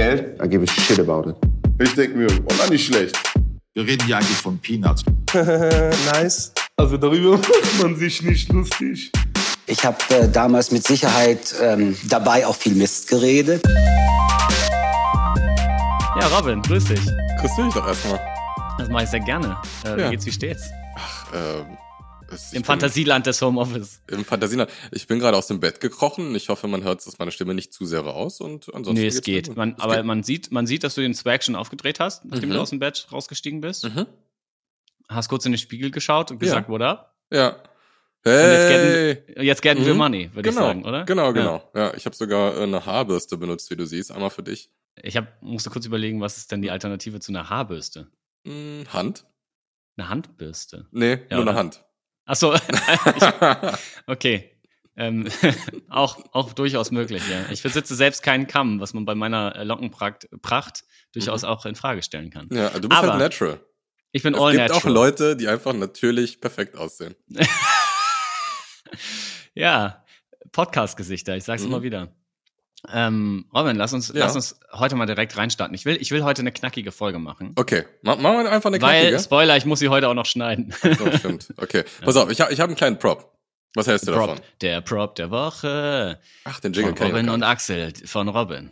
Geld, I give a shit about it. Ich denke mir, oh, na, nicht schlecht. Wir reden hier eigentlich von Peanuts. nice. Also darüber macht man sich nicht lustig. Ich habe äh, damals mit Sicherheit ähm, dabei auch viel Mist geredet. Ja, Robin, grüß dich. Grüß dich doch erstmal. Das mache ich sehr gerne. Äh, Ja. Wie geht's, wie steht's? Ach, ähm, es- Im bin- Fantasieland des Homeoffice. Im Fantasieland. Ich bin gerade aus dem Bett gekrochen. Ich hoffe, man hört, dass meine Stimme nicht zu sehr raus. Und ansonsten Nee, es geht. Man, Es aber geht. man sieht, man sieht, dass du den Swag schon aufgedreht hast, nachdem Mhm. du aus dem Bett rausgestiegen bist. Mhm. Hast kurz in den Spiegel geschaut und Ja. gesagt, what up? Ja. Und jetzt Hey! getten, jetzt wir Mhm. Money, würde Genau, ich sagen, oder? genau, Ja. genau. Ja, ich habe sogar äh, eine Haarbürste benutzt, wie du siehst. Einmal für dich. Ich hab, musste kurz überlegen, was ist denn die Alternative zu einer Haarbürste? Hm, Hand? Eine Handbürste. Nee, Ja, nur oder? eine Hand. Ach so, okay. Ähm, auch, auch durchaus möglich, ja. Ich besitze selbst keinen Kamm, was man bei meiner äh, Lockenpracht Pracht durchaus auch in Frage stellen kann. ja, du bist Aber- halt natural. Ich bin Es all gibt natural. auch Leute, die einfach natürlich perfekt aussehen. Ja, Podcast-Gesichter, ich sag's Mhm. immer wieder. Ähm, Robin, lass uns, Ja. lass uns heute mal direkt reinstarten. Ich will, ich will heute eine knackige Folge machen. Okay, ma machen wir einfach eine Weil, knackige. Spoiler, ich muss sie heute auch noch schneiden. So, stimmt. Okay, pass auf, ich habe ich hab einen kleinen Prop. Was hältst du davon? Prop, der Prop der Woche. Ach, den Jingle Von Robin und Axel von Robin.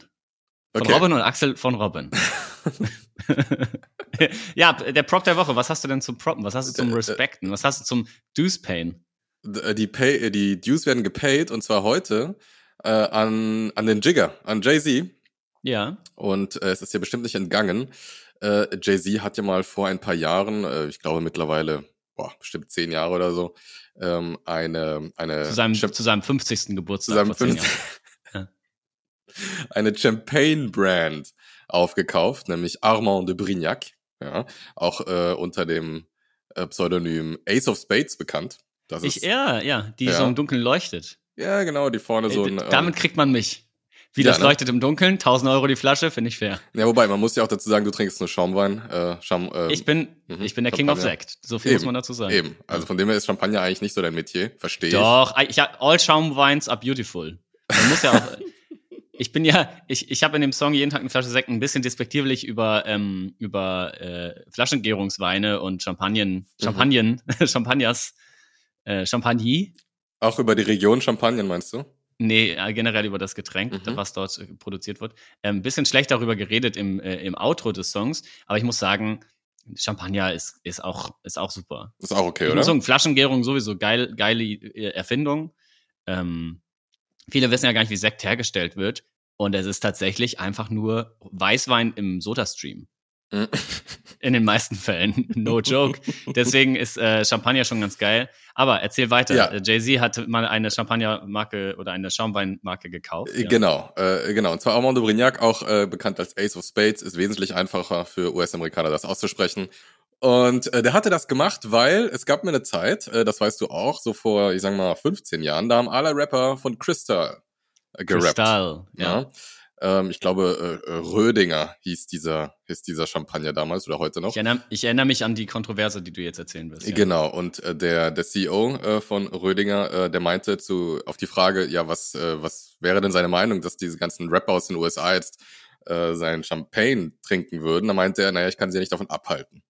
Von Okay. Robin und Axel von Robin. ja, der Prop der Woche. Was hast du denn zum Proppen? Was hast du zum Äh, äh, Respekten? Was hast du zum Deuce Pain? Äh, Die, Pay, die Dues werden gepaid und zwar heute äh, an, an den Jigger, an Jay-Z. Ja. Und äh, es ist dir bestimmt nicht entgangen. Äh, Jay-Z hat ja mal vor ein paar Jahren, äh, ich glaube mittlerweile, boah, bestimmt zehn Jahre oder so, ähm, eine, eine, Zu seinem, Cham- zu seinem 50. Geburtstag. zu seinem vor zehn 50 Jahren. eine Champagne-Brand aufgekauft, nämlich Armand de Brignac, ja, auch äh, unter dem äh, Pseudonym Ace of Spades bekannt. Das Ich, ist, ja, ja, die Ja. so im Dunkeln leuchtet. Ja, genau, die vorne so Ey, ein. ähm, Damit kriegt man mich. Wie ja, das ne? leuchtet im Dunkeln, 1000 Euro die Flasche, finde ich fair. Ja, wobei, man muss ja auch dazu sagen, du trinkst nur Schaumwein. Äh, Schaum, äh, Ich bin, mhm, ich bin der King of Champagner. Sekt. So viel muss Eben, man dazu sagen. Eben. Also von dem her ist Champagner eigentlich nicht so dein Metier. Verstehe ich. Doch, ich, all Schaumweins are beautiful. Man muss ja auch. Ich bin ja, ich, ich habe in dem Song jeden Tag eine Flasche Sekt ein bisschen despektierlich über, ähm, über äh, Flaschengärungsweine und Champagnen, Champagnen, Champagners, äh, Champagny. Auch über die Region Champagner meinst du? Nee, äh, generell über das Getränk, Mhm. was dort äh, produziert wird. Ein ähm, bisschen schlecht darüber geredet im, äh, im Outro des Songs, aber ich muss sagen, Champagner ist, ist, auch, ist auch super. Ist auch okay, Ich oder? sagen, Flaschengärung sowieso geil, geile äh, Erfindung. Ähm, viele wissen ja gar nicht, wie Sekt hergestellt wird. Und es ist tatsächlich einfach nur Weißwein im Soda-Stream. In den meisten Fällen. No joke. Deswegen ist äh, Champagner schon ganz geil. Aber erzähl weiter. Ja. Äh, Jay-Z hat mal eine Champagnermarke oder eine Schaumweinmarke gekauft. Äh, Genau, äh, genau. Und zwar Armand de Brignac, auch äh, bekannt als Ace of Spades, ist wesentlich einfacher für US-Amerikaner, das auszusprechen. Und äh, der hatte das gemacht, weil es gab mir eine Zeit, äh, das weißt du auch, so vor, ich sag mal, 15 Jahren, da haben alle Rapper von Crystal äh, gerappt. Kristall. Ja. Ja. Ähm, ich glaube, äh, äh, Rödinger hieß dieser, hieß dieser Champagner damals oder heute noch. Ich, erinnere, ich erinnere mich an die Kontroverse, die du jetzt erzählen wirst. Ja. Genau, und äh, der, der CEO äh, von Rödinger, äh, der meinte zu, auf die Frage, ja, was, äh, was wäre denn seine Meinung, dass diese ganzen Rapper aus den USA jetzt seinen Champagne trinken würden? Da meinte er, naja, ich kann sie ja nicht davon abhalten.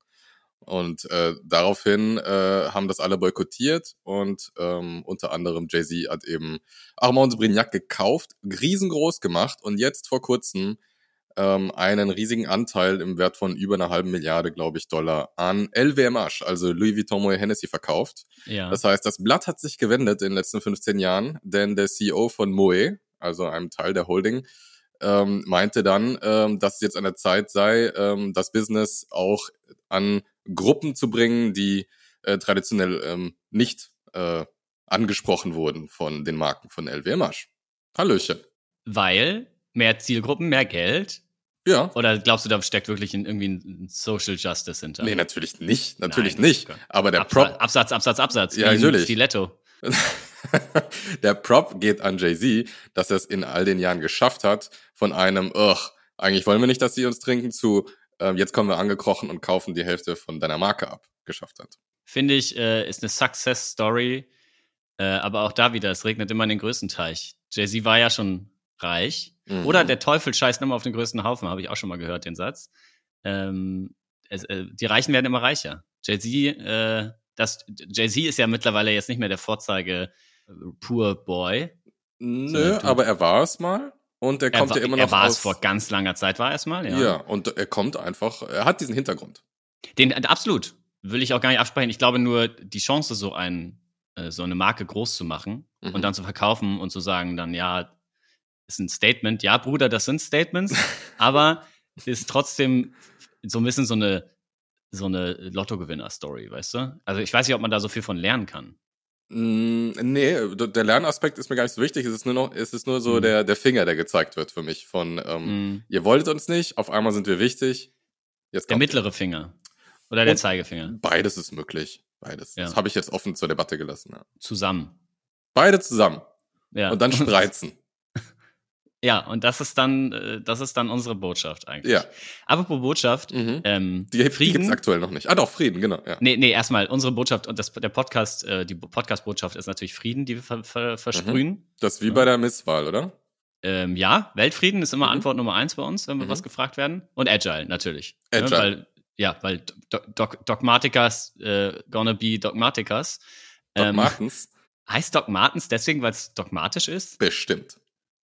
Und äh, daraufhin äh, haben das alle boykottiert und ähm, unter anderem Jay-Z hat eben Armand Brignac gekauft, riesengroß gemacht und jetzt vor kurzem ähm, einen riesigen Anteil im Wert von über einer halben Milliarde, glaube ich, Dollar an LVMH, also Louis Vuitton Moet Hennessy verkauft. ja. Das heißt, das Blatt hat sich gewendet in den letzten 15 Jahren, denn der CEO von Moet, also einem Teil der Holding, ähm, meinte dann, ähm, dass es jetzt an der Zeit sei, ähm, das Business auch an Gruppen zu bringen, die äh, traditionell ähm, nicht äh, angesprochen wurden von den Marken von LVMH. Hallöchen. Weil mehr Zielgruppen, mehr Geld. Ja. Oder glaubst du, da steckt wirklich in, irgendwie ein Social Justice hinter? Nee, natürlich nicht. Natürlich Nein, nicht. Gott. Aber der Absatz, Prop, Absatz, Absatz, Absatz. Ja, natürlich. Stiletto. der Prop geht an Jay-Z, dass er es in all den Jahren geschafft hat, von einem, ugh, eigentlich wollen wir nicht, dass sie uns trinken, zu, ähm, jetzt kommen wir angekrochen und kaufen die Hälfte von deiner Marke ab, geschafft hat. Finde ich, äh, ist eine Success-Story. Äh, aber auch da wieder, es regnet immer in den größten Teich. Jay-Z war ja schon reich. Mhm. Oder der Teufel scheißt immer auf den größten Haufen, habe ich auch schon mal gehört, den Satz. Ähm, es, äh, die Reichen werden immer reicher. Jay-Z, äh, das, Jay-Z ist ja mittlerweile jetzt nicht mehr der Vorzeige äh, Poor Boy. Nö, aber er war es mal und er kommt er, ja war- immer noch er war aus, es vor ganz langer Zeit, war er es mal, ja. ja. und er kommt einfach, er hat diesen Hintergrund. Den, absolut. Will ich auch gar nicht absprechen. Ich glaube nur, die Chance, so ein, äh, so eine Marke groß zu machen Mhm. und dann zu verkaufen und zu sagen, dann, ja, ist ein Statement. Ja, Bruder, das sind Statements, aber ist trotzdem so ein bisschen so eine, so eine Lottogewinner-Story, weißt du? Also ich weiß nicht, ob man da so viel von lernen kann. Mm, nee, der Lernaspekt ist mir gar nicht so wichtig. Es ist nur noch, es ist nur so Mhm. der, der Finger, der gezeigt wird für mich. Von ähm, Mhm. ihr wolltet uns nicht, auf einmal sind wir wichtig. Jetzt Der mittlere Finger. Oder der Und- Zeigefinger. Beides ist möglich. Beides. Ja. Das habe ich jetzt offen zur Debatte gelassen. Ja. Zusammen. Beide zusammen. Ja. Und dann spreizen. ja, und das ist dann, äh, das ist dann unsere Botschaft eigentlich. ja. Apropos Botschaft, Mhm. ähm, Die, die Frieden. gibt's aktuell noch nicht. Ah, doch, Frieden, genau. Ja. Nee, nee, erstmal unsere Botschaft und das, der Podcast, äh, die Podcast-Botschaft ist natürlich Frieden, die wir ver, ver, Mhm. versprühen. Das ist wie bei der Misswahl, oder? Ähm, ja, Weltfrieden ist immer Mhm. Antwort Nummer eins bei uns, wenn wir Mhm. was gefragt werden. Und Agile, natürlich. Agile. Ne, weil, ja, weil Do Doc Dogmaticas äh, gonna be Dogmaticas. Doc Ähm, Martens? heißt Doc Martens deswegen, weil es dogmatisch ist? Bestimmt.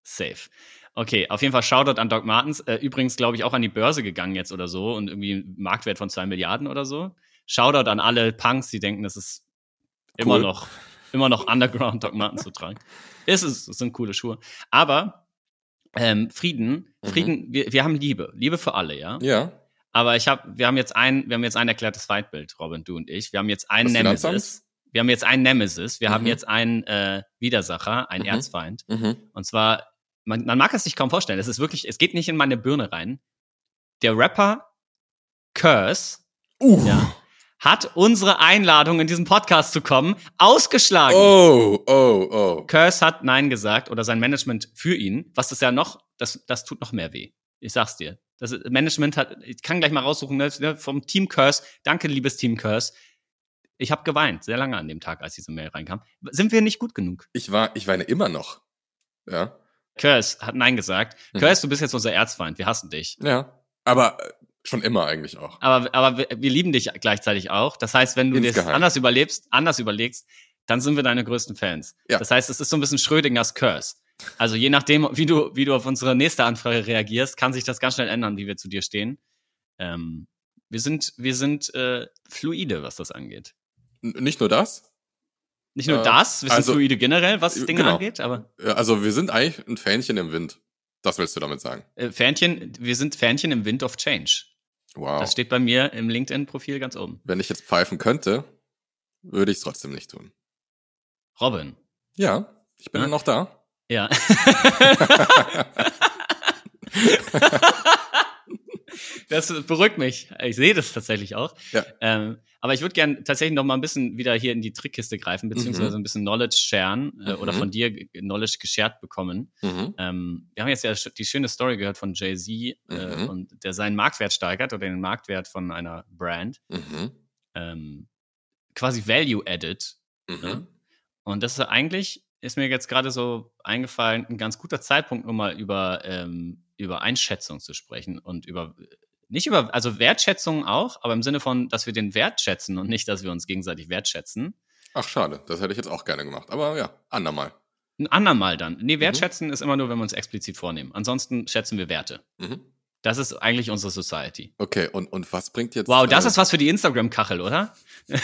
Safe. Okay, auf jeden Fall Shoutout an Doc Martens. Äh, übrigens, glaube ich, auch an die Börse gegangen jetzt oder so und irgendwie einen Marktwert von zwei Milliarden oder so. Shoutout an alle Punks, die denken, das ist immer Cool. noch, immer noch Underground Doc Martens zu tragen. Ist es, sind coole Schuhe. Aber ähm, Frieden, Mhm. Frieden, wir, wir haben Liebe. Liebe für alle, ja. Ja. Aber ich habe, wir haben jetzt ein, wir haben jetzt ein erklärtes Feindbild, Robin, du und ich. Wir haben jetzt einen Das Finanzamt? Nemesis. Wir haben jetzt einen Nemesis. Wir haben Mhm. jetzt einen äh, Widersacher, einen Mhm. Erzfeind. Mhm. Und zwar, man, man mag es sich kaum vorstellen. Es ist wirklich, es geht nicht in meine Birne rein. Der Rapper Curse Uh. ja, hat unsere Einladung in diesen Podcast zu kommen ausgeschlagen. Oh, oh, oh. Curse hat Nein gesagt oder sein Management für ihn, was das ja noch, das, das tut noch mehr weh. Ich sag's dir. Das Management hat, ich kann gleich mal raussuchen, ne, vom Team Curse. Danke, liebes Team Curse. Ich habe geweint, sehr lange an dem Tag, als diese Mail reinkam. Sind wir nicht gut genug? Ich war, ich weine immer noch. Ja. Curse hat Nein gesagt. Mhm. Curse, du bist jetzt unser Erzfeind. Wir hassen dich. Ja. Aber äh, schon immer eigentlich auch. Aber, aber wir, wir lieben dich gleichzeitig auch. Das heißt, wenn du das Insgeheim. anders überlebst, anders überlegst, dann sind wir deine größten Fans. Ja. Das heißt, es ist so ein bisschen Schrödingers Curse. Also je nachdem, wie du, wie du auf unsere nächste Anfrage reagierst, kann sich das ganz schnell ändern, wie wir zu dir stehen. Ähm, wir sind, wir sind äh, fluide, was das angeht. N nicht nur das. Nicht nur Äh, das, wir sind also- fluide generell, was äh, Dinge genau. angeht, aber Also wir sind eigentlich ein Fähnchen im Wind. Das willst du damit sagen. äh, Fähnchen, wir sind Fähnchen im Wind of Change. Wow. Das steht bei mir im LinkedIn-Profil ganz oben. Wenn ich jetzt pfeifen könnte, würde ich es trotzdem nicht tun. Robin. Ja, ich bin Ja. noch da. Ja. das beruhigt mich. Ich sehe das tatsächlich auch. Ja. Ähm, aber ich würde gerne tatsächlich noch mal ein bisschen wieder hier in die Trickkiste greifen, beziehungsweise Mhm. ein bisschen Knowledge sharen äh, oder Mhm. von dir Knowledge geshared bekommen. Mhm. Ähm, wir haben jetzt ja die schöne Story gehört von Jay-Z äh, Mhm. und der seinen Marktwert steigert oder den Marktwert von einer Brand. Mhm. Ähm, quasi Value added Mhm. und das ist eigentlich, ist mir jetzt gerade so eingefallen, ein ganz guter Zeitpunkt, um mal über, ähm, über Einschätzung zu sprechen und über, nicht über, also Wertschätzung auch, aber im Sinne von, dass wir den Wert schätzen und nicht, dass wir uns gegenseitig wertschätzen. Ach, schade. Das hätte ich jetzt auch gerne gemacht. Aber ja, andermal. Ein andermal dann. Nee, wertschätzen ist immer nur, wenn wir uns explizit vornehmen. Ansonsten schätzen wir Werte. Mhm. Das ist eigentlich unsere Society. Okay, und, und was bringt jetzt. Wow, das äh, ist was für die Instagram-Kachel, oder?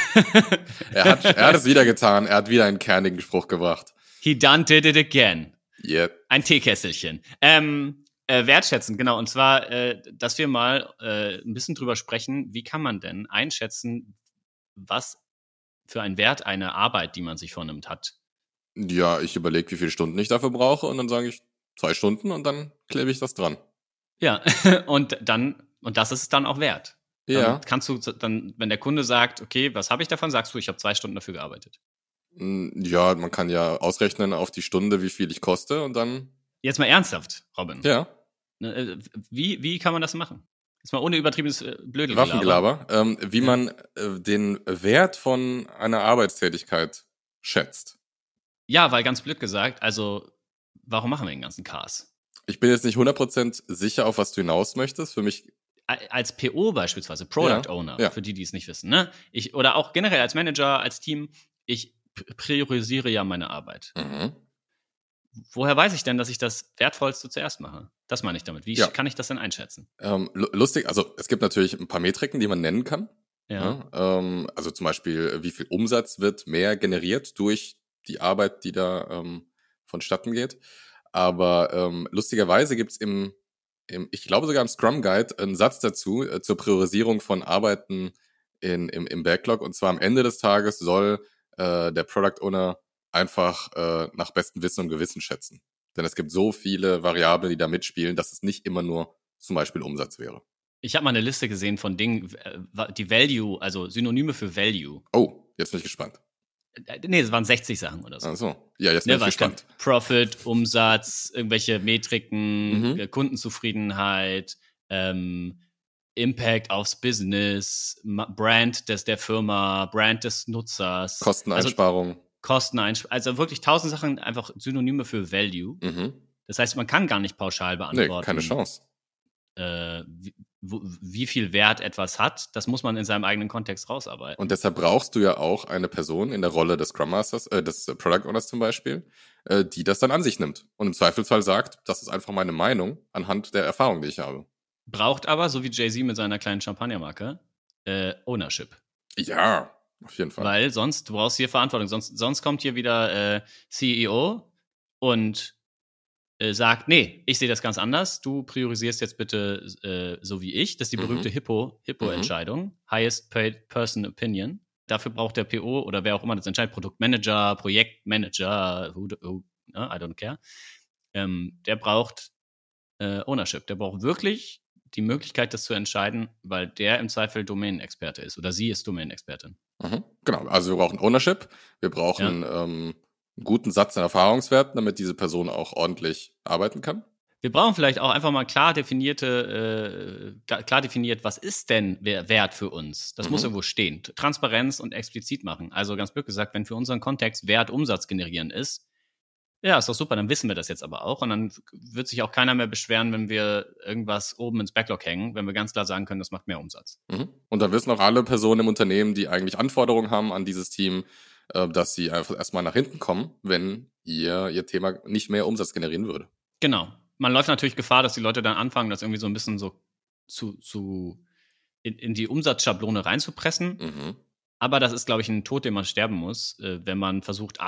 Er hat, er hat es wieder getan. Er hat wieder einen kernigen Spruch gebracht. He done did it again. Yeah. Ein Teekesselchen. Ähm, äh, wertschätzen, genau. Und zwar, äh, dass wir mal äh, ein bisschen drüber sprechen, wie kann man denn einschätzen, was für einen Wert eine Arbeit, die man sich vornimmt, hat. Ja, ich überlege, wie viele Stunden ich dafür brauche und dann sage ich zwei Stunden und dann klebe ich das dran. Ja, und dann, und das ist es dann auch wert. Dann Ja. kannst du dann, wenn der Kunde sagt, okay, was habe ich davon, sagst du, ich habe zwei Stunden dafür gearbeitet. Mm, Ja, man kann ja ausrechnen auf die Stunde, wie viel ich koste und dann. Jetzt mal ernsthaft, Robin. Ja, Wie, wie kann man das machen? Jetzt mal ohne übertriebenes äh, Blödel. Waffengelaber. Ähm, wie Ja. man äh, den Wert von einer Arbeitstätigkeit schätzt. Ja, weil ganz blöd gesagt, also warum machen wir den ganzen Chaos? Ich bin jetzt nicht 100% sicher, auf was du hinaus möchtest. Für mich als PO beispielsweise, Product Ja, Owner, ja. für die, die es nicht wissen, ne? Ich, oder auch generell als Manager, als Team, ich priorisiere ja meine Arbeit. mhm. Woher weiß ich denn, dass ich das Wertvollste zuerst mache? Das meine ich damit. Wie Ja. kann ich das denn einschätzen? ähm, lu- lustig, also es gibt natürlich ein paar Metriken, die man nennen kann. Ja. Ne? Ähm, also zum Beispiel, wie viel Umsatz wird mehr generiert durch die Arbeit, die da ähm, vonstatten geht. Aber ähm, lustigerweise gibt's im, im, ich glaube sogar im Scrum Guide, einen Satz dazu äh, zur Priorisierung von Arbeiten in, im, im Backlog. Und zwar am Ende des Tages soll äh, der Product Owner einfach äh, nach bestem Wissen und Gewissen schätzen. Denn es gibt so viele Variablen, die da mitspielen, dass es nicht immer nur zum Beispiel Umsatz wäre. Ich habe mal eine Liste gesehen von Dingen, äh, die Value, also Synonyme für Value. Oh, jetzt bin ich gespannt. Äh, Nee, es waren 60 Sachen oder so. Ach so. Ja, jetzt bin Ne, ich gespannt. Profit, Umsatz, irgendwelche Metriken, Mhm. äh, Kundenzufriedenheit, ähm, Impact aufs Business, Brand des der Firma, Brand des Nutzers, also Kosteneinsparung. Kosteneinsparung, also wirklich tausend Sachen, einfach Synonyme für Value. mhm. Das heißt, man kann gar nicht pauschal Nee, beantworten, keine Chance. Äh, wie, wie viel Wert etwas hat. Das muss man in seinem eigenen Kontext rausarbeiten. Und deshalb brauchst du ja auch eine Person in der Rolle des Scrum Masters, äh, des Product Owners zum Beispiel, äh, die das dann an sich nimmt und im Zweifelsfall sagt, das ist einfach meine Meinung anhand der Erfahrung, die ich habe. Braucht aber, so wie Jay-Z mit seiner kleinen Champagnermarke, äh, Ownership. Ja, auf jeden Fall. Weil sonst, du brauchst hier Verantwortung. Sonst, sonst kommt hier wieder äh, CEO und äh, sagt, nee, ich sehe das ganz anders. Du priorisierst jetzt bitte äh, so wie ich. Das ist die Mhm. berühmte Hippo, Hippo-Entscheidung. Highest paid person opinion. Dafür braucht der PO oder wer auch immer das entscheidet, Produktmanager, Projektmanager, who, who, ne, I don't care. Ähm, der braucht äh, Ownership. Der braucht wirklich die Möglichkeit, das zu entscheiden, weil der im Zweifel Domänenexperte ist oder sie ist Domänenexpertin. Mhm. Genau, also wir brauchen Ownership, wir brauchen ähm, einen guten Satz an Erfahrungswerten, damit diese Person auch ordentlich arbeiten kann. Wir brauchen vielleicht auch einfach mal klar definierte, äh, klar definiert, was ist denn wer- Wert für uns? Das Mhm. muss irgendwo stehen. Transparenz und explizit machen. Also ganz blöd gesagt, wenn für unseren Kontext Wert Umsatz generieren ist, ja, ist doch super, dann wissen wir das jetzt aber auch. Und dann wird sich auch keiner mehr beschweren, wenn wir irgendwas oben ins Backlog hängen, wenn wir ganz klar sagen können, das macht mehr Umsatz. Mhm. Und dann wissen auch alle Personen im Unternehmen, die eigentlich Anforderungen haben an dieses Team, äh, dass sie einfach erstmal nach hinten kommen, wenn ihr, ihr Thema nicht mehr Umsatz generieren würde. Genau. Man läuft natürlich Gefahr, dass die Leute dann anfangen, das irgendwie so ein bisschen so zu, zu in, in die Umsatzschablone reinzupressen. Mhm. Aber das ist, glaube ich, ein Tod, den man sterben muss, äh, wenn man versucht,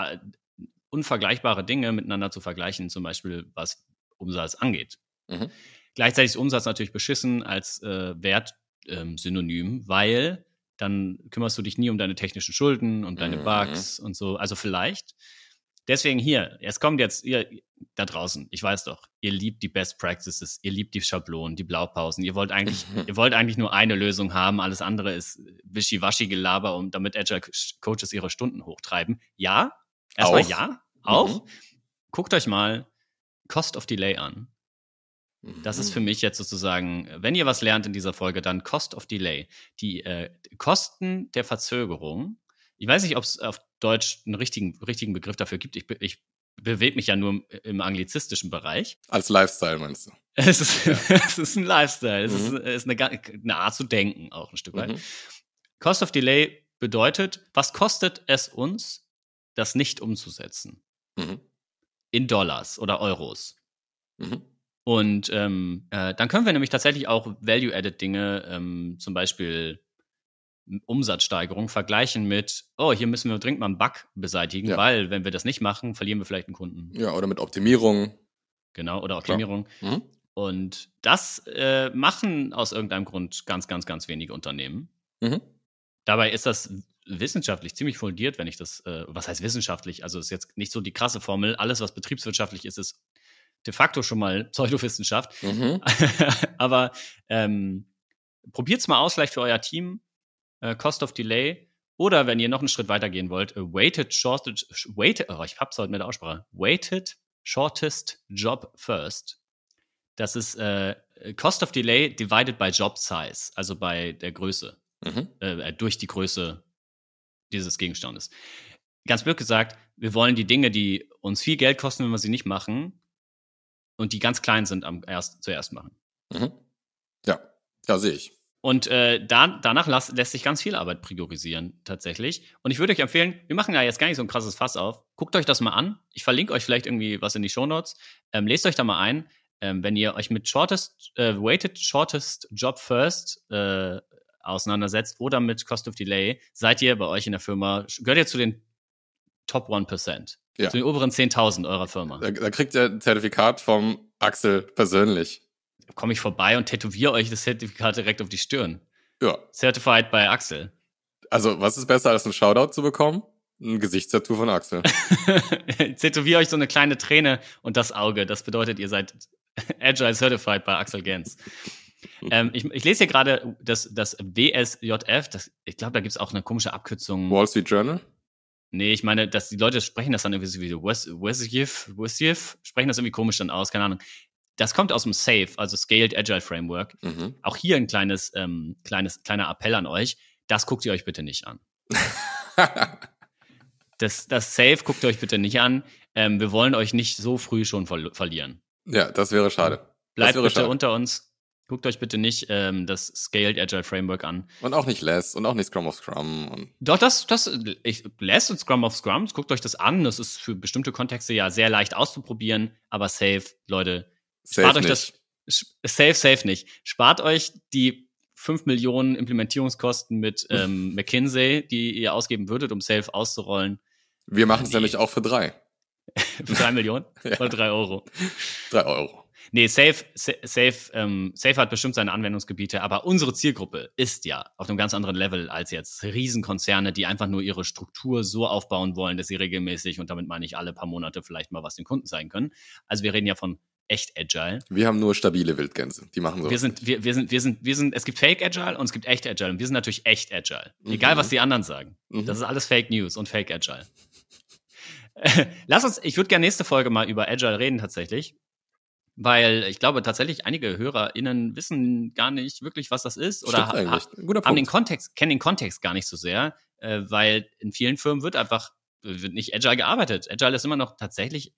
unvergleichbare Dinge miteinander zu vergleichen, zum Beispiel was Umsatz angeht. Mhm. Gleichzeitig ist Umsatz natürlich beschissen als äh, Wertsynonym, weil dann kümmerst du dich nie um deine technischen Schulden und deine Mhm. Bugs und so. Also vielleicht. Deswegen hier, es kommt jetzt, ihr da draußen, ich weiß doch, ihr liebt die Best Practices, ihr liebt die Schablonen, die Blaupausen, ihr wollt eigentlich, ihr wollt eigentlich nur eine Lösung haben, alles andere ist wischiwaschi-Gelaber, um, damit Agile Coaches ihre Stunden hochtreiben. Ja, erstmal ja, auch. Mhm. Guckt euch mal Cost of Delay an. Das ist für Mhm. mich jetzt sozusagen, wenn ihr was lernt in dieser Folge, dann Cost of Delay. Die äh, Kosten der Verzögerung. Ich weiß nicht, ob es auf Deutsch einen richtigen, richtigen Begriff dafür gibt. Ich, ich bewege mich ja nur im, im anglizistischen Bereich. Als Lifestyle meinst du? Es ist, es ist ein Lifestyle. Es Mhm. ist, ist eine, eine Art zu denken, auch ein Stück weit. Mhm. Cost of Delay bedeutet, was kostet es uns, das nicht umzusetzen? Mhm. In Dollars oder Euros. Mhm. Und ähm, äh, dann können wir nämlich tatsächlich auch Value-Added-Dinge, ähm, zum Beispiel Umsatzsteigerung, vergleichen mit, oh, hier müssen wir dringend mal einen Bug beseitigen, Ja. weil wenn wir das nicht machen, verlieren wir vielleicht einen Kunden. Ja, oder mit Optimierung. Genau, oder. Optimierung. Mhm. Und das äh, machen aus irgendeinem Grund ganz, ganz, ganz wenige Unternehmen. Mhm. Dabei ist das wissenschaftlich ziemlich fundiert, wenn ich das, äh, was heißt wissenschaftlich? Also ist jetzt nicht so die krasse Formel. Alles, was betriebswirtschaftlich ist, ist de facto schon mal Pseudowissenschaft. Mhm. Aber ähm, probiert's mal aus, vielleicht für euer Team. Äh, Cost of Delay. Oder wenn ihr noch einen Schritt weiter gehen wollt, äh, Weighted Shortage, Weighted, oh, ich hab's heute mit der Aussprache. Weighted Shortest Job First. Das ist äh, Cost of Delay divided by Job Size, also bei der Größe, Mhm. äh, durch die Größe dieses Gegenstandes. Ganz blöd gesagt, wir wollen die Dinge, die uns viel Geld kosten, wenn wir sie nicht machen, und die ganz klein sind, am erst, zuerst machen. Mhm. Ja, ja, sehe ich. Und äh, da, danach las, lässt sich ganz viel Arbeit priorisieren, tatsächlich. Und ich würde euch empfehlen, wir machen da jetzt gar nicht so ein krasses Fass auf. Guckt euch das mal an. Ich verlinke euch vielleicht irgendwie was in die Shownotes. Ähm, lest euch da mal ein. Ähm, wenn ihr euch mit Shortest, äh, Weighted Shortest Job First äh, auseinandersetzt oder mit Cost of Delay, seid ihr bei euch in der Firma, gehört ihr zu den Top 1%. Ja. Zu den oberen 10.000 eurer Firma. Da, da kriegt ihr ein Zertifikat vom Axel persönlich. Komme ich vorbei und tätowiere euch das Zertifikat direkt auf die Stirn. Ja. Certified by Axel. Also, was ist besser, als ein Shoutout zu bekommen? Ein Gesichtstattoo von Axel. Tätowiere euch so eine kleine Träne und das Auge. Das bedeutet, ihr seid Agile Certified bei Axel Gens. ähm, ich, ich, lese hier gerade das, das WSJF. Das, ich glaube, da gibt es auch eine komische Abkürzung. Wall Street Journal? Nee, ich meine, dass die Leute sprechen das dann irgendwie so WSJF, WSJF, sprechen das irgendwie komisch dann aus, keine Ahnung. Das kommt aus dem SAFE, also Scaled Agile Framework. Mhm. Auch hier ein kleines, ähm, kleines, kleiner Appell an euch. Das guckt ihr euch bitte nicht an. das, das Safe guckt ihr euch bitte nicht an. Ähm, wir wollen euch nicht so früh schon ver verlieren. Ja, das wäre schade. Bleibt wäre bitte schade. unter uns. Guckt euch bitte nicht ähm, das Scaled Agile Framework an. Und auch nicht Less und auch nicht Scrum of Scrum. Doch, das, das, ich, Less und Scrum of Scrums, guckt euch das an. Das ist für bestimmte Kontexte ja sehr leicht auszuprobieren, aber safe, Leute, spart safe euch nicht. das, sch- safe, safe nicht. Spart euch die 5 Millionen Implementierungskosten mit ähm, McKinsey, die ihr ausgeben würdet, um safe auszurollen. Wir machen es nämlich auch für drei. Für 3 Millionen Ja. oder 3 Euro. Drei Euro. Nee, Safe, Sa- Safe, ähm, Safe hat bestimmt seine Anwendungsgebiete, aber unsere Zielgruppe ist ja auf einem ganz anderen Level als jetzt Riesenkonzerne, die einfach nur ihre Struktur so aufbauen wollen, dass sie regelmäßig, und damit meine ich alle paar Monate vielleicht mal was den Kunden zeigen können. Also wir reden ja von echt Agile. Wir haben nur stabile Wildgänse. Die machen so. Wir sind, wir, wir sind, wir sind, wir sind, es gibt Fake Agile und es gibt echt Agile und wir sind natürlich echt Agile. Mhm. Egal, was die anderen sagen. Mhm. Das ist alles Fake News und Fake Agile. Lass uns, ich würde gerne nächste Folge mal über Agile reden tatsächlich. Weil ich glaube tatsächlich, einige HörerInnen wissen gar nicht wirklich, was das ist oder ha- haben den. Kontext, kennen den Kontext gar nicht so sehr, äh, weil in vielen Firmen wird einfach wird nicht Agile gearbeitet. Agile ist immer noch tatsächlich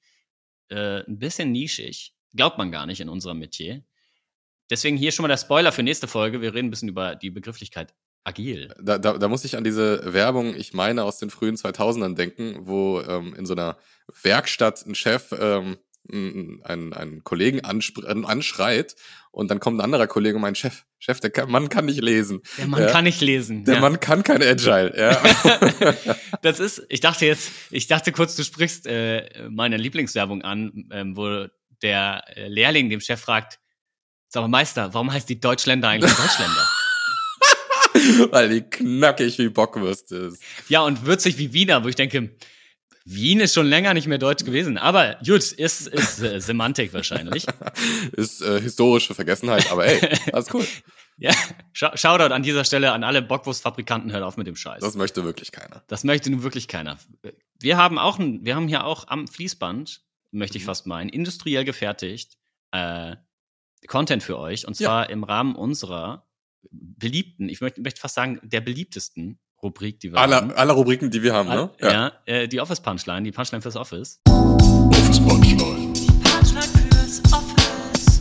äh, ein bisschen nischig. Glaubt man gar nicht in unserem Metier. Deswegen hier schon mal der Spoiler für nächste Folge. Wir reden ein bisschen über die Begrifflichkeit agil. Da, da, da muss ich an diese Werbung, ich meine, aus den frühen 2000ern denken, wo ähm, in so einer Werkstatt ein Chef ähm, einen, einen Kollegen anschreit und dann kommt ein anderer Kollege und meint, Chef, Chef, der kann, Mann kann nicht lesen. Der Mann Ja. kann nicht lesen. Der ja. Mann kann kein Agile. Ja. Das ist, ich dachte jetzt, ich dachte kurz, du sprichst äh, meine Lieblingswerbung an, ähm, wo der äh, Lehrling dem Chef fragt, sag mal Meister, warum heißt die Deutschländer eigentlich Deutschländer? Weil die knackig wie Bockwürste ist. ja, und würzig wie Wiener, wo ich denke, Wien ist schon länger nicht mehr deutsch gewesen. Aber gut, ist, ist äh, Semantik wahrscheinlich. Ist äh, historische Vergessenheit, aber ey, alles cool. Ja, Shoutout an dieser Stelle an alle Bockwurstfabrikanten, hört auf mit dem Scheiß. Das möchte wirklich keiner. Das möchte nun wirklich keiner. Wir haben auch, ein, wir haben hier auch am Fließband, möchte ich Mhm. fast meinen, industriell gefertigt, äh, Content für euch. Und Ja. zwar im Rahmen unserer beliebten, ich möchte, möchte fast sagen, der beliebtesten Rubrik, die wir haben. Aller, aller Rubriken, die wir haben, ne? All- ja, äh, die Office Punchline, die Punchline fürs Office. Office Punchline.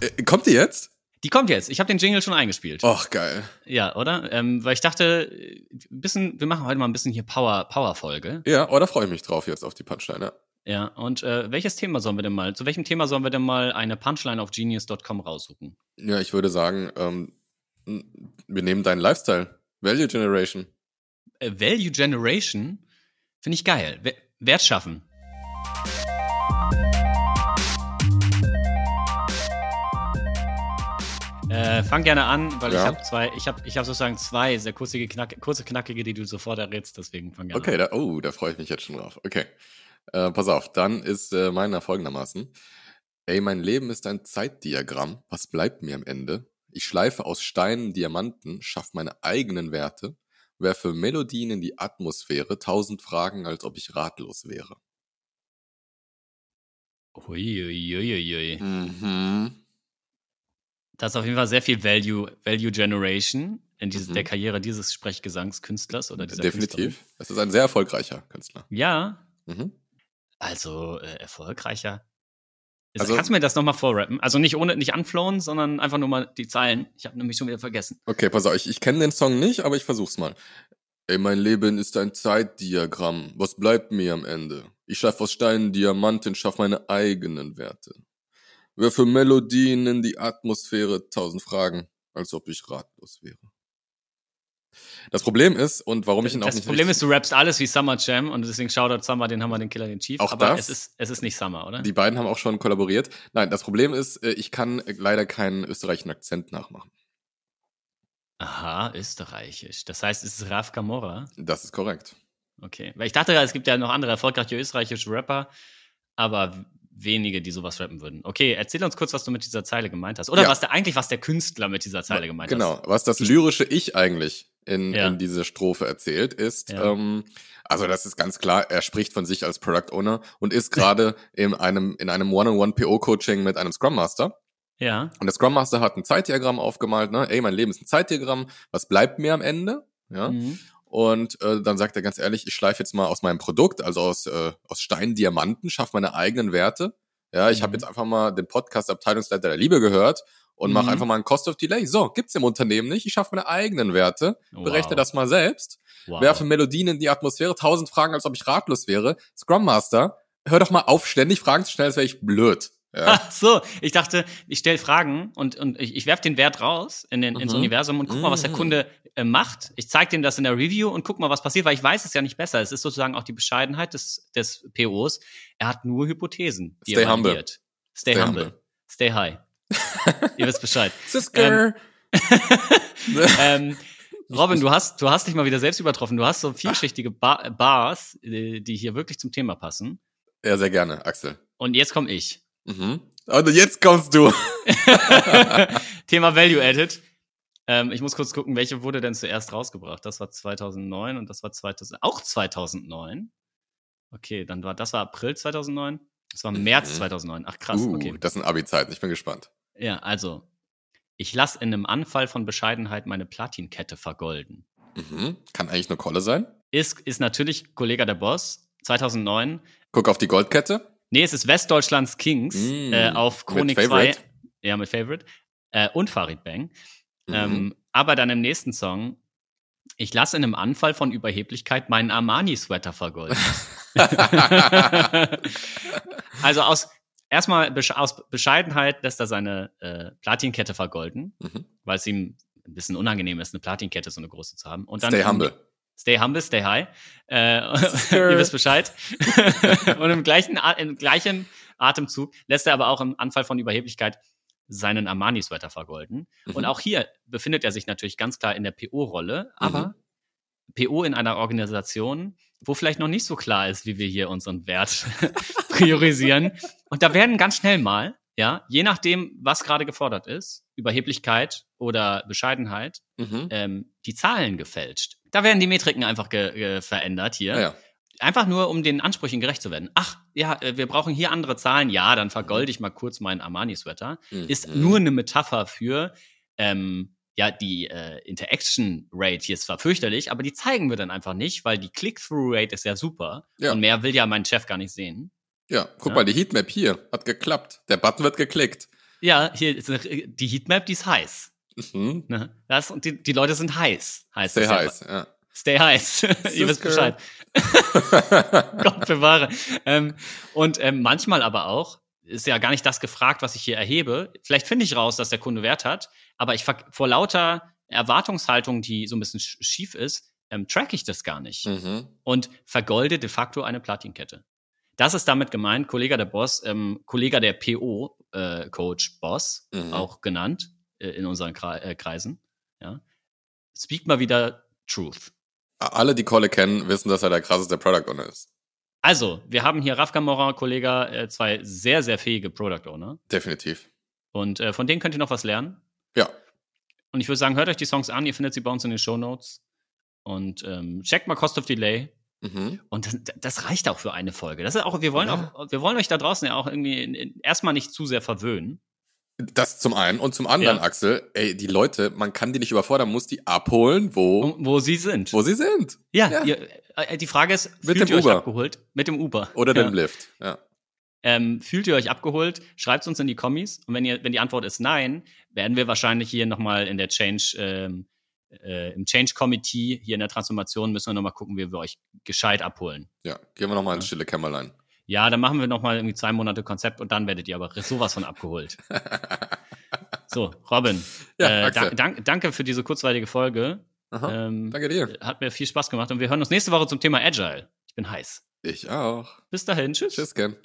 Äh, kommt die jetzt? Die kommt jetzt. Ich habe den Jingle schon eingespielt. Och, geil. Ja, oder? Ähm, weil ich dachte, äh, ein bisschen, wir machen heute mal ein bisschen hier Power, Power-Folge. Ja, oh, da freue ich mich drauf jetzt auf die Punchline. Ja. Ja, und äh, welches Thema sollen wir denn mal, zu welchem Thema sollen wir denn mal eine Punchline auf genius.com raussuchen? Ja, ich würde sagen, ähm, wir nehmen deinen Lifestyle. Value Generation. Äh, Value Generation finde ich geil. We Wert schaffen. Äh, fang gerne an, weil ich Ja. habe zwei, ich habe ich hab sozusagen zwei sehr kurze, knack, kurze, knackige, die du sofort errätst, deswegen fang gerne Okay, an. da, oh, da freue ich mich jetzt schon drauf. Okay. Äh, pass auf, dann ist äh, meiner folgendermaßen. Ey, mein Leben ist ein Zeitdiagramm. Was bleibt mir am Ende? Ich schleife aus Steinen Diamanten, schaff meine eigenen Werte, werfe Melodien in die Atmosphäre, tausend Fragen, als ob ich ratlos wäre. Uiuiuiui. Mhm. Das ist auf jeden Fall sehr viel Value, Value Generation in diese, Mhm. der Karriere dieses Sprechgesangskünstlers oder dieser Definitiv. Es ist ein sehr erfolgreicher Künstler. Ja, Mhm. also äh, erfolgreicher. Also- Kannst du mir das nochmal vorrappen? Also nicht ohne, nicht anflohen, sondern einfach nur mal die Zeilen. Ich habe nämlich schon wieder vergessen. Okay, pass auf, ich, ich kenne den Song nicht, aber ich versuch's mal. Ey, mein Leben ist ein Zeitdiagramm. Was bleibt mir am Ende? Ich schaff aus Steinen Diamanten, schaff meine eigenen Werte. Werfe Melodien in die Atmosphäre, tausend Fragen, als ob ich ratlos wäre. Das Problem ist, und warum ich ihn auch das nicht Problem richtig- ist, du rappst alles wie Summer Jam und deswegen Shoutout Summer, den haben wir den Killer, den Chief. Auch aber das? es ist, es ist nicht Summer, oder? Die beiden haben auch schon kollaboriert. Nein, das Problem ist, äh, ich kann äh, leider keinen österreichischen Akzent nachmachen. Aha, österreichisch. Das heißt, es ist Raf Camorra. Das ist korrekt. Okay. Weil ich dachte, es gibt ja noch andere erfolgreiche österreichische Rapper, aber wenige, die sowas rappen würden. Okay, erzähl uns kurz, was du mit dieser Zeile gemeint hast. Oder Ja. was der eigentlich, was der Künstler mit dieser Zeile gemeint Genau, hat. was das lyrische Ich eigentlich in, Ja. in diese Strophe erzählt, ist, Ja. ähm, also das ist ganz klar, er spricht von sich als Product Owner und ist gerade in einem, in einem One-on-One-PO-Coaching mit einem Scrum Master. Ja. Und der Scrum Master hat ein Zeitdiagramm aufgemalt, ne? Ey, mein Leben ist ein Zeitdiagramm, was bleibt mir am Ende? Ja. Mhm. Und äh, dann sagt er ganz ehrlich, ich schleife jetzt mal aus meinem Produkt, also aus, äh, aus Stein Diamanten, schaffe meine eigenen Werte. Ja, ich Mhm. habe jetzt einfach mal den Podcast Abteilungsleiter der Liebe gehört und mache Mhm. einfach mal einen Cost of Delay. So, gibt's im Unternehmen nicht. Ich schaffe meine eigenen Werte, berechne Wow. das mal selbst, Wow. werfe Melodien in die Atmosphäre, tausend Fragen, als ob ich ratlos wäre. Scrum Master, hör doch mal auf, ständig Fragen zu stellen, als wäre ich blöd. Ja. Ach so, ich dachte, ich stelle Fragen und, und ich, ich werfe den Wert raus in den, ins Mhm. Universum und guck mal, was der Mhm. Kunde äh, macht. Ich zeige dem das in der Review und guck mal, was passiert, weil ich weiß es ja nicht besser. Es ist sozusagen auch die Bescheidenheit des, des POs. Er hat nur Hypothesen. Die Stay er humble. Stay, Stay humble. humble. Stay high. Ihr wisst Bescheid. Sisker. ähm, Robin, du hast, du hast dich mal wieder selbst übertroffen. Du hast so vielschichtige ba Bars, die hier wirklich zum Thema passen. ja, sehr gerne, Axel. Und jetzt komme ich. Mhm. Und jetzt kommst du. Thema Value Added. Ähm, ich muss kurz gucken, welche wurde denn zuerst rausgebracht? Das war 2009 und das war 2000, auch 2009. Okay, dann war das war April 2009. Das war März Mhm. 2009. Ach krass, uh, okay. das sind Abi-Zeiten, ich bin gespannt. Ja, also ich lass in einem Anfall von Bescheidenheit meine Platinkette vergolden. Mhm. Kann eigentlich nur Kolle sein. Ist ist natürlich Kollege der Boss 2009. Guck auf die Goldkette. Nee, es ist Westdeutschlands Kings Mm, äh, auf Chronik 2. Favorite. Ja, mit Favorite. Äh, und Farid Bang. Mhm. Ähm, aber dann im nächsten Song, ich lasse in einem Anfall von Überheblichkeit meinen Armani-Sweater vergolden. also aus erstmal aus Bescheidenheit lässt er seine äh, Platinkette vergolden, Mhm. weil es ihm ein bisschen unangenehm ist, eine Platinkette so eine große zu haben. Und dann Stay humble. Stay humble, stay high. Äh, ihr wisst Bescheid. und im gleichen, im gleichen Atemzug lässt er aber auch im Anfall von Überheblichkeit seinen Armani-Sweater vergolden. Und Mhm. auch hier befindet er sich natürlich ganz klar in der PO-Rolle, aber PO in einer Organisation, wo vielleicht noch nicht so klar ist, wie wir hier unseren Wert priorisieren. Und da werden ganz schnell mal, ja, je nachdem, was gerade gefordert ist, Überheblichkeit oder Bescheidenheit, Mhm. ähm, die Zahlen gefälscht. Da werden die Metriken einfach ge ge verändert hier. Ja, ja. Einfach nur, um den Ansprüchen gerecht zu werden. Ach, ja, äh, wir brauchen hier andere Zahlen. Ja, dann vergolde ich mal kurz meinen Armani-Sweater. Mhm. Ist nur eine Metapher für, ähm, ja, die äh, Interaction Rate hier ist zwar fürchterlich, aber die zeigen wir dann einfach nicht, weil die Click-Through-Rate ist ja super. Ja. Und mehr will ja mein Chef gar nicht sehen. Ja, guck Ja. mal, die Heatmap hier hat geklappt. Der Button wird geklickt. Ja, hier ist eine, die Heatmap, die ist heiß. Mhm. Ne? Das, und die, die Leute sind heiß. heißt ja. heiß, ja. Stay heiß. Ihr wisst. Bescheid. Gott bewahre. Ähm, und ähm, manchmal aber auch, ist ja gar nicht das gefragt, was ich hier erhebe. Vielleicht finde ich raus, dass der Kunde Wert hat, aber ich vor lauter Erwartungshaltung, die so ein bisschen sch- schief ist, ähm, track ich das gar nicht Mhm. und vergolde de facto eine Platinkette. Das ist damit gemeint, Kollege der Boss, ähm, Kollege der PO, äh, Coach Boss, Mhm. auch genannt äh, in unseren äh, Kreisen. Ja. Speak mal wieder Truth. Alle, die Kolle kennen, wissen, dass er der krasseste Product Owner ist. Also, wir haben hier Rafka Mora, Kollege, äh, zwei sehr, sehr fähige Product Owner. Definitiv. Und äh, von denen könnt ihr noch was lernen. Ja. Und ich würde sagen, hört euch die Songs an, ihr findet sie bei uns in den Show Notes. Und ähm, checkt mal Cost of Delay. Mhm. Und das, das reicht auch für eine Folge. Das ist auch, wir wollen Ja. auch, wir wollen euch da draußen ja auch irgendwie in, in, erstmal nicht zu sehr verwöhnen. Das zum einen. Und zum anderen, Ja. Axel, ey, die Leute, man kann die nicht überfordern, muss die abholen, wo, Wo, sie sind. wo sie sind. ja, Ja. Ihr, äh, die Frage ist, Mit fühlt dem ihr euch Uber. abgeholt? Mit dem Uber. Oder ja. dem Lift. Ja. Ähm, fühlt ihr euch abgeholt? Schreibt es uns in die Kommis. Und wenn, ihr, wenn die Antwort ist nein, werden wir wahrscheinlich hier nochmal in der Change, ähm, äh, im Change Committee, hier in der Transformation, müssen wir nochmal gucken, wie wir euch gescheit abholen. Ja, gehen wir nochmal ins stille Kämmerlein. Ja, dann machen wir nochmal irgendwie zwei Monate Konzept und dann werdet ihr aber sowas von abgeholt. so, Robin, Ja, äh, da, dank, danke für diese kurzweilige Folge. Aha, Ähm, danke dir. Hat mir viel Spaß gemacht und wir hören uns nächste Woche zum Thema Agile. Ich bin heiß. Ich auch. Bis dahin, tschüss. Tschüss, Ken.